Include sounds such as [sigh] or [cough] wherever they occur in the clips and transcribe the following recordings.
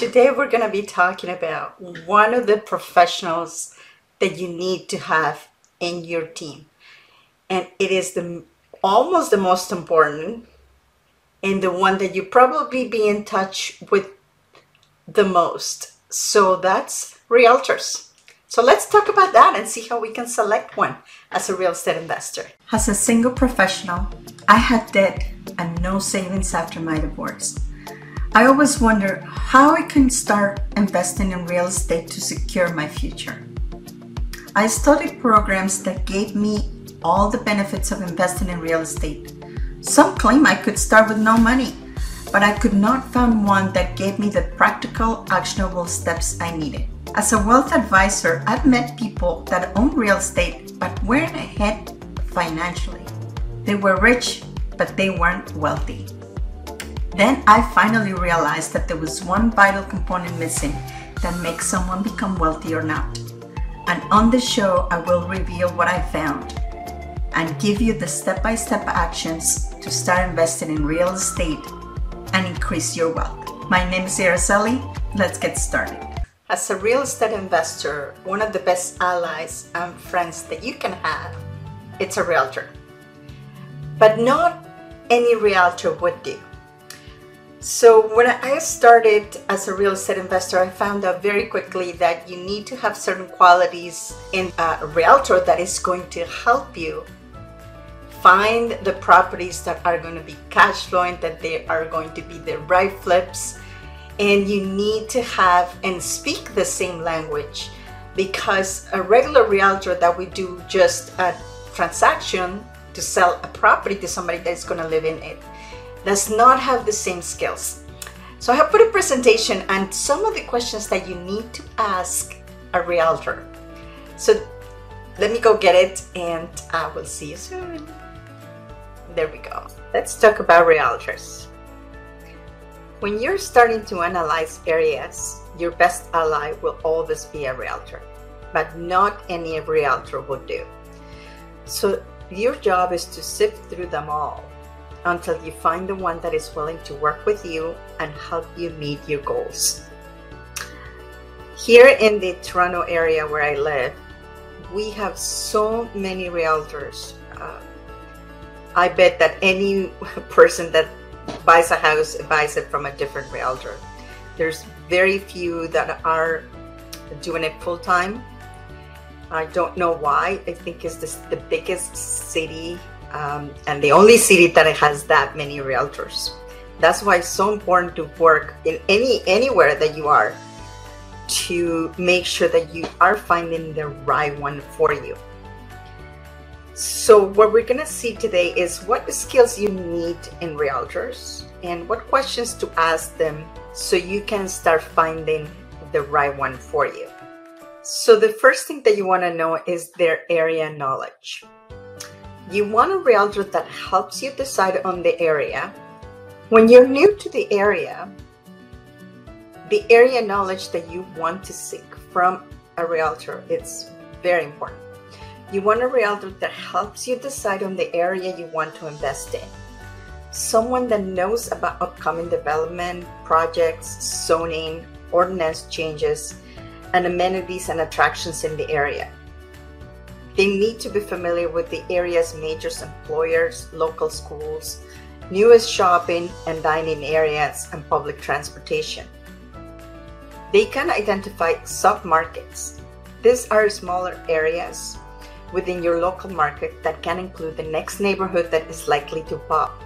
Today we're going to be talking about one of the professionals that you need to have in your team. And it is the almost the most important and the one that you probably be in touch with the most. So that's realtors. So let's talk about that and see how we can select one as a real estate investor. As a single professional, I had debt and no savings after my divorce. I always wonder how I can start investing in real estate to secure my future. I studied programs that gave me all the benefits of investing in real estate. Some claim I could start with no money, but I could not find one that gave me the practical, actionable steps I needed. As a wealth advisor, I've met people that own real estate but weren't ahead financially. They were rich, but they weren't wealthy. Then I finally realized that there was one vital component missing that makes someone become wealthy or not. And on the show, I will reveal what I found and give you the step by step actions to start investing in real estate and increase your wealth. My name is Araceli. Let's get started. As a real estate investor, one of the best allies and friends that you can have, it's a realtor. But not any realtor would do. So when I started as a real estate investor, I found out very quickly that you need to have certain qualities in a realtor that is going to help you find the properties that are going to be cash flowing, that they are going to be the right flips, and you need to have and speak the same language because a regular realtor that we do just a transaction to sell a property to somebody that's going to live in it does not have the same skills. So I have put a presentation and some of the questions that you need to ask a realtor. So let me go get it and I will see you soon. There we go. Let's talk about realtors. When you're starting to analyze areas, your best ally will always be a realtor, but not any realtor will do. So your job is to sift through them all until you find the one that is willing to work with you and help you meet your goals. Here in the Toronto area where I live, we have so many realtors. Uh, I bet that any [laughs] person that buys a house buys it from a different realtor. There's very few that are doing it full time. I don't know why. I think it's the biggest city um, and the only city that has that many realtors. That's why it's so important to work in any anywhere that you are to make sure that you are finding the right one for you. So, what we're going to see today is what skills you need in realtors and what questions to ask them so you can start finding the right one for you. So, the first thing that you want to know is their area knowledge. You want a realtor that helps you decide on the area. When you're new to the area, the area knowledge that you want to seek from a realtor it's very important you want a realtor that helps you decide on the area you want to invest in. Someone that knows about upcoming development, projects, zoning, ordinance changes, and amenities and attractions in the area. They need to be familiar with the area's major employers, local schools, newest shopping and dining areas, and public transportation. They can identify submarkets. These are smaller areas within your local market that can include the next neighborhood that is likely to pop.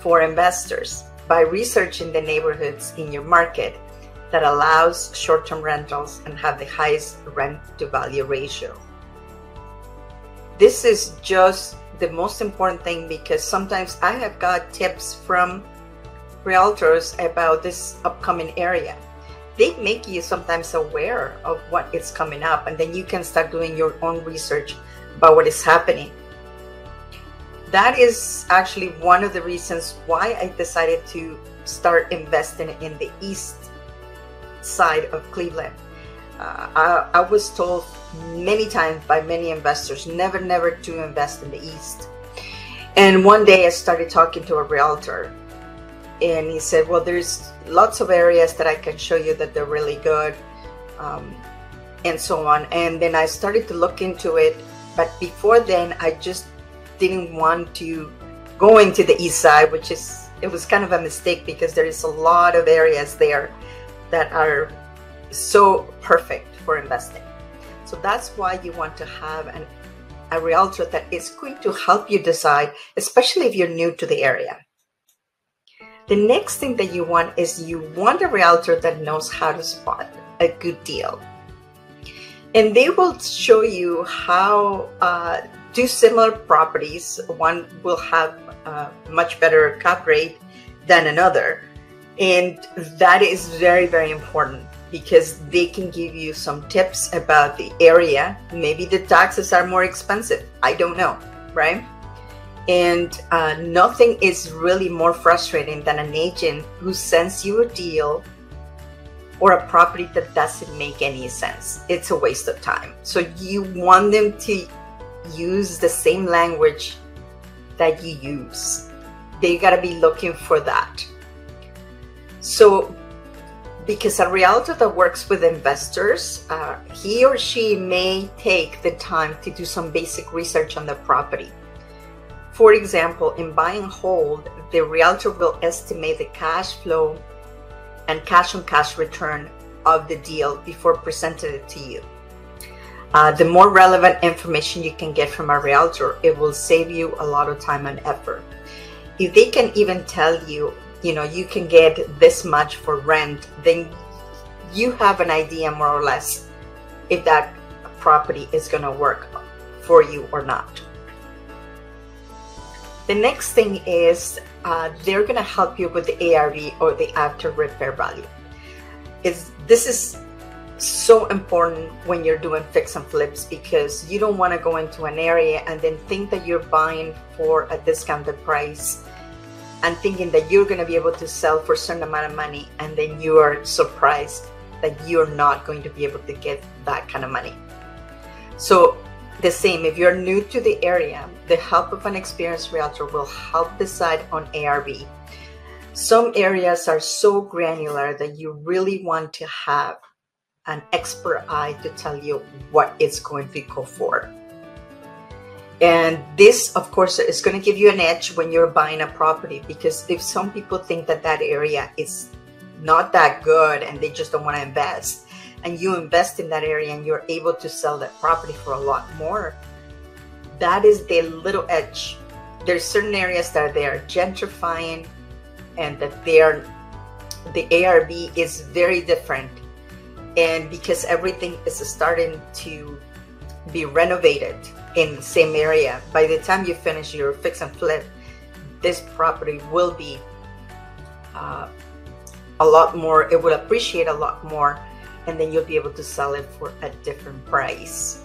For investors, by researching the neighborhoods in your market that allows short-term rentals and have the highest rent to value ratio. This is just the most important thing because sometimes I have got tips from realtors about this upcoming area. They make you sometimes aware of what is coming up, and then you can start doing your own research about what is happening. That is actually one of the reasons why I decided to start investing in the east side of Cleveland. Uh, I, I was told many times by many investors never, never to invest in the east. And one day I started talking to a realtor and he said, Well, there's lots of areas that I can show you that they're really good, um, and so on. And then I started to look into it, but before then, I just didn't want to go into the east side, which is it was kind of a mistake because there is a lot of areas there that are so perfect for investing. So that's why you want to have an, a realtor that is going to help you decide, especially if you're new to the area. The next thing that you want is you want a realtor that knows how to spot a good deal. And they will show you how uh, two similar properties, one will have a much better cap rate than another. And that is very, very important because they can give you some tips about the area. Maybe the taxes are more expensive. I don't know, right? And uh, nothing is really more frustrating than an agent who sends you a deal or a property that doesn't make any sense. It's a waste of time. So you want them to use the same language that you use. They got to be looking for that. So, because a realtor that works with investors, uh, he or she may take the time to do some basic research on the property for example, in buy and hold, the realtor will estimate the cash flow and cash on cash return of the deal before presenting it to you. Uh, the more relevant information you can get from a realtor, it will save you a lot of time and effort. If they can even tell you, you know, you can get this much for rent, then you have an idea more or less if that property is going to work for you or not. The next thing is uh, they're going to help you with the ARV or the after repair value. Is this is so important when you're doing fix and flips because you don't want to go into an area and then think that you're buying for a discounted price and thinking that you're going to be able to sell for a certain amount of money and then you are surprised that you're not going to be able to get that kind of money. So the same, if you're new to the area, the help of an experienced realtor will help decide on ARV. Some areas are so granular that you really want to have an expert eye to tell you what it's going to go for. And this, of course, is going to give you an edge when you're buying a property because if some people think that that area is not that good and they just don't want to invest, and you invest in that area and you're able to sell that property for a lot more, that is the little edge. There's certain areas that they are gentrifying and that they are the ARV is very different. And because everything is starting to be renovated in the same area, by the time you finish your fix and flip, this property will be uh, a lot more, it will appreciate a lot more and then you'll be able to sell it for a different price.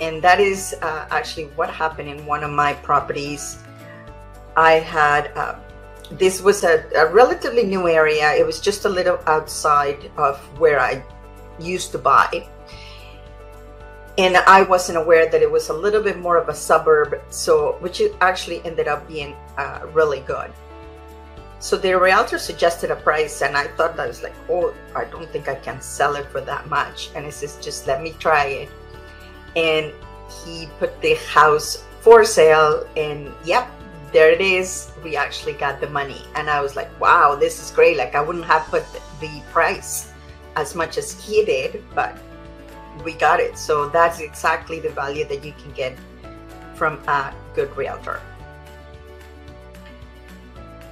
And that is uh, actually what happened in one of my properties. I had, uh, this was a, a relatively new area. It was just a little outside of where I used to buy. And I wasn't aware that it was a little bit more of a suburb, so which actually ended up being uh, really good. So the realtor suggested a price, and I thought I was like, oh, I don't think I can sell it for that much. And he says, just let me try it. And he put the house for sale, and yep, there it is. We actually got the money. And I was like, wow, this is great. Like, I wouldn't have put the price as much as he did, but we got it. So that's exactly the value that you can get from a good realtor.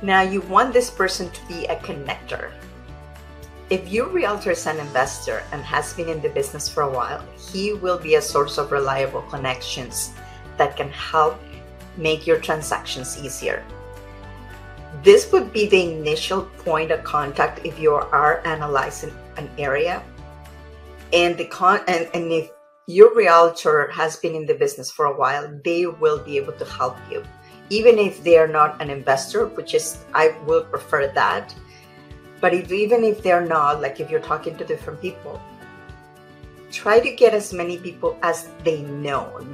Now, you want this person to be a connector. If your realtor is an investor and has been in the business for a while, he will be a source of reliable connections that can help make your transactions easier. This would be the initial point of contact if you are analyzing an area. And the con and, and if your realtor has been in the business for a while, they will be able to help you even if they are not an investor, which is, I will prefer that. But if, even if they're not, like if you're talking to different people, try to get as many people as they know.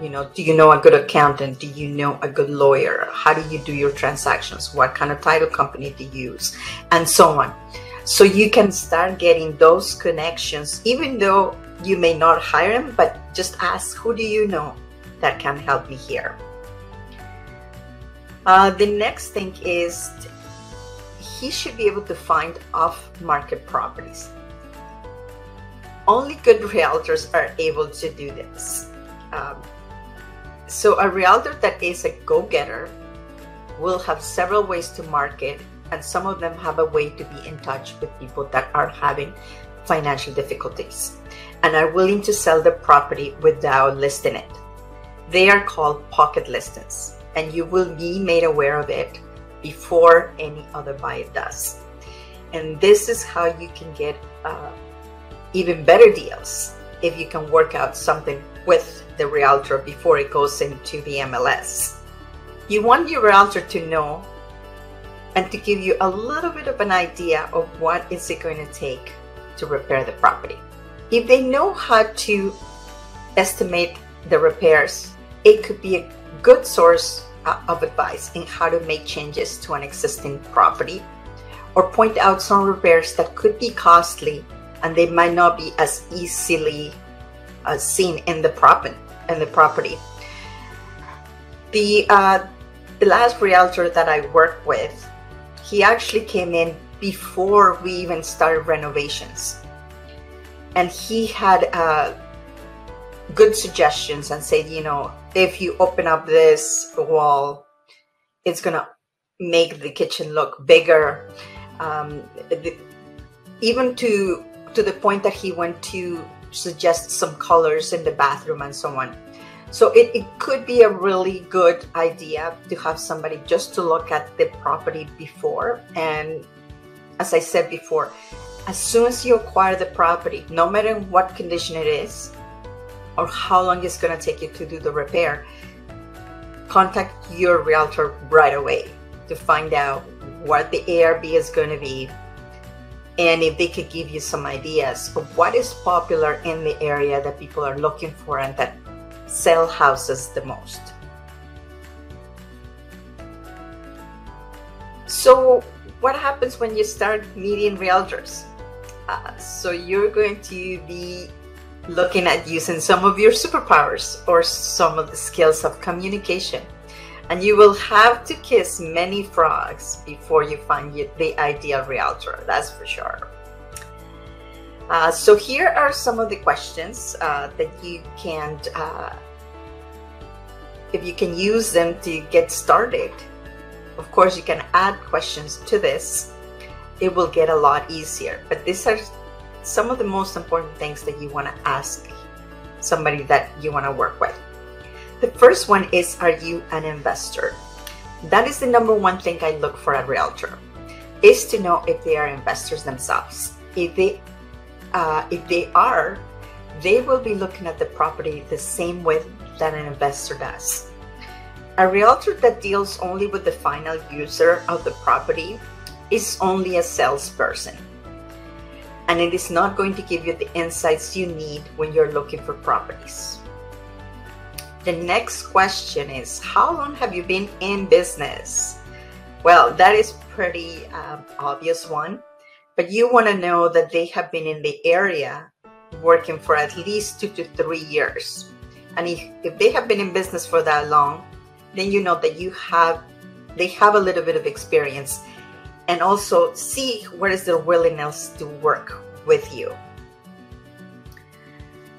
you know, do you know a good accountant? Do you know a good lawyer? How do you do your transactions? What kind of title company do you use? And so on. So you can start getting those connections, even though you may not hire them, but just ask who do you know that can help me here. Uh, the next thing is he should be able to find off market properties. Only good realtors are able to do this. Um, so, a realtor that is a go getter will have several ways to market, and some of them have a way to be in touch with people that are having financial difficulties and are willing to sell the property without listing it. They are called pocket listings, and you will be made aware of it before any other buyer does. And this is how you can get uh, even better deals if you can work out something with the realtor before it goes into the MLS. You want your realtor to know and to give you a little bit of an idea of what is it going to take to repair the property. If they know how to estimate the repairs, it could be a good source uh, of advice in how to make changes to an existing property or point out some repairs that could be costly and they might not be as easily uh, seen in the property in the property the uh, the last realtor that I worked with he actually came in before we even started renovations and he had uh, good suggestions and said, you know, if you open up this wall, it's gonna make the kitchen look bigger. Um, the, even to to the point that he went to suggest some colors in the bathroom and so on. So it, it could be a really good idea to have somebody just to look at the property before. And as I said before, as soon as you acquire the property, no matter what condition it is or how long it's going to take you to do the repair, contact your realtor right away to find out what the ARV is going to be and if they could give you some ideas of what is popular in the area that people are looking for and that sell houses the most. So, what happens when you start meeting realtors? Uh, so you're going to be looking at using some of your superpowers or some of the skills of communication. And you will have to kiss many frogs before you find the ideal realtor, that's for sure. Uh, so, here are some of the questions uh, that you can, uh, if you can use them to get started. Of course, you can add questions to this it will get a lot easier. But these are some of the most important things that you want to ask somebody that you want to work with. The first one is Are you an investor? That is the number one thing I look for a realtor is to know if they are investors themselves. If they uh, if they are, they will be looking at the property the same way that an investor does. A realtor that deals only with the final user of the property is only a salesperson. And it is not going to give you the insights you need when you're looking for properties. The next question is How long have you been in business? Well, that is pretty um, obvious one, but you want to know that they have been in the area working for at least two to three years. And if, if they have been in business for that long, then you know that you have they have a little bit of experience and also see what is their willingness to work with you.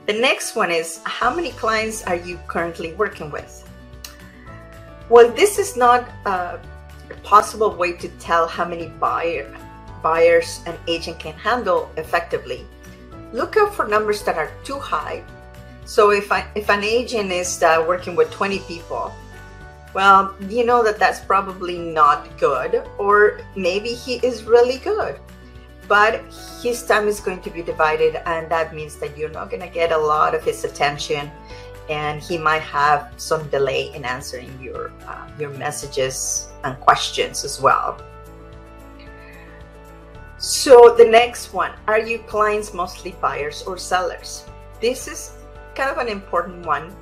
The next one is how many clients are you currently working with? Well, this is not a possible way to tell how many buyer, buyers an agent can handle effectively. Look out for numbers that are too high. So if I, if an agent is uh, working with 20 people, well, you know that that's probably not good, or maybe he is really good. But his time is going to be divided, and that means that you're not going to get a lot of his attention, and he might have some delay in answering your uh, your messages and questions as well. So the next one, are you clients mostly buyers or sellers? This is kind of an important one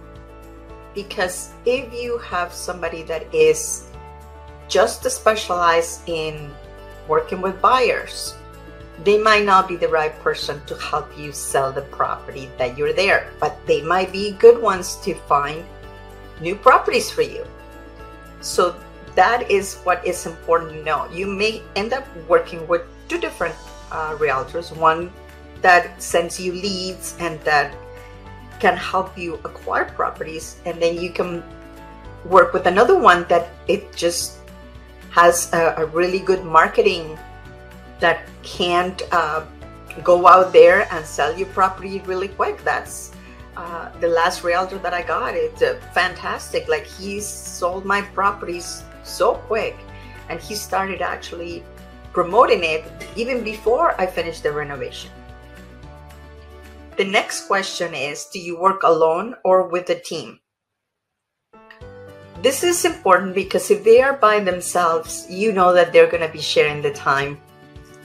because if you have somebody that is just specialized in working with buyers, they might not be the right person to help you sell the property that you're there, but they might be good ones to find new properties for you. So that is what is important to know. You may end up working with two different uh, realtors, one that sends you leads and that can help you acquire properties, and then you can work with another one that it just has a, a really good marketing that can't uh, go out there and sell your property really quick. That's uh, the last realtor that I got. It's uh, fantastic. Like he sold my properties so quick, and he started actually promoting it even before I finish the renovation. The next question is Do you work alone or with a team? This is important because if they are by themselves, you know that they're going to be sharing the time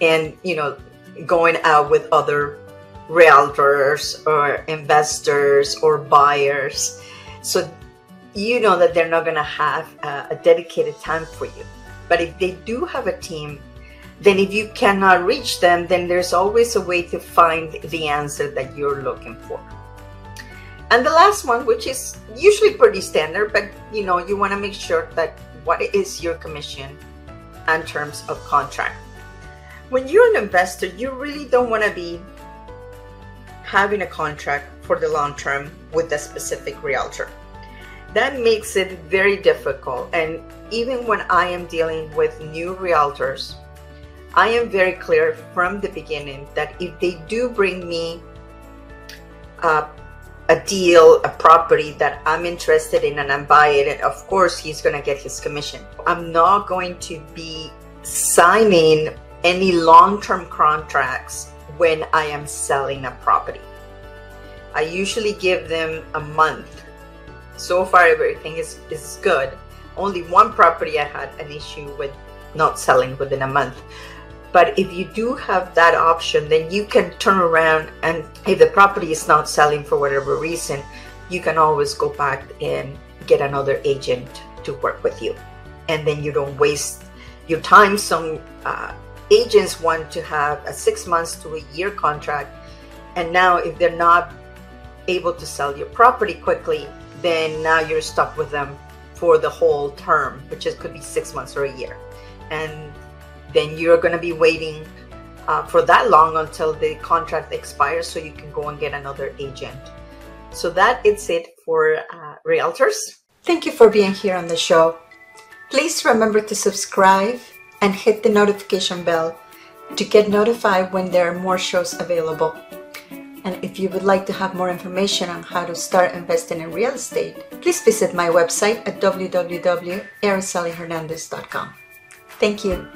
and, you know, going out with other realtors or investors or buyers. So you know that they're not going to have a, dedicated time for you. But if they do have a team, then if you cannot reach them, then there's always a way to find the answer that you're looking for. And the last one, which is usually pretty standard, but you know, you want to make sure that what is your commission and terms of contract. When you're an investor, you really don't want to be having a contract for the long term with a specific realtor. That makes it very difficult. And even when I am dealing with new realtors, I am very clear from the beginning that if they do bring me uh, a deal, a property that I'm interested in and I'm buying it, of course he's going to get his commission. I'm not going to be signing any long term contracts when I am selling a property. I usually give them a month. So far, everything is, is good. Only one property I had an issue with not selling within a month. But if you do have that option, then you can turn around and if the property is not selling for whatever reason, you can always go back and get another agent to work with you. And then you don't waste your time. Some uh, agents want to have a six months to a year contract. And now, if they're not able to sell your property quickly, then now you're stuck with them for the whole term, which is, could be six months or a year. And then you're going to be waiting uh, for that long until the contract expires so you can go and get another agent. So that is it for uh, realtors. Thank you for being here on the show. Please remember to subscribe and hit the notification bell to get notified when there are more shows available. And if you would like to have more information on how to start investing in real estate, please visit my website at www.aracelihernandez.com. Thank you.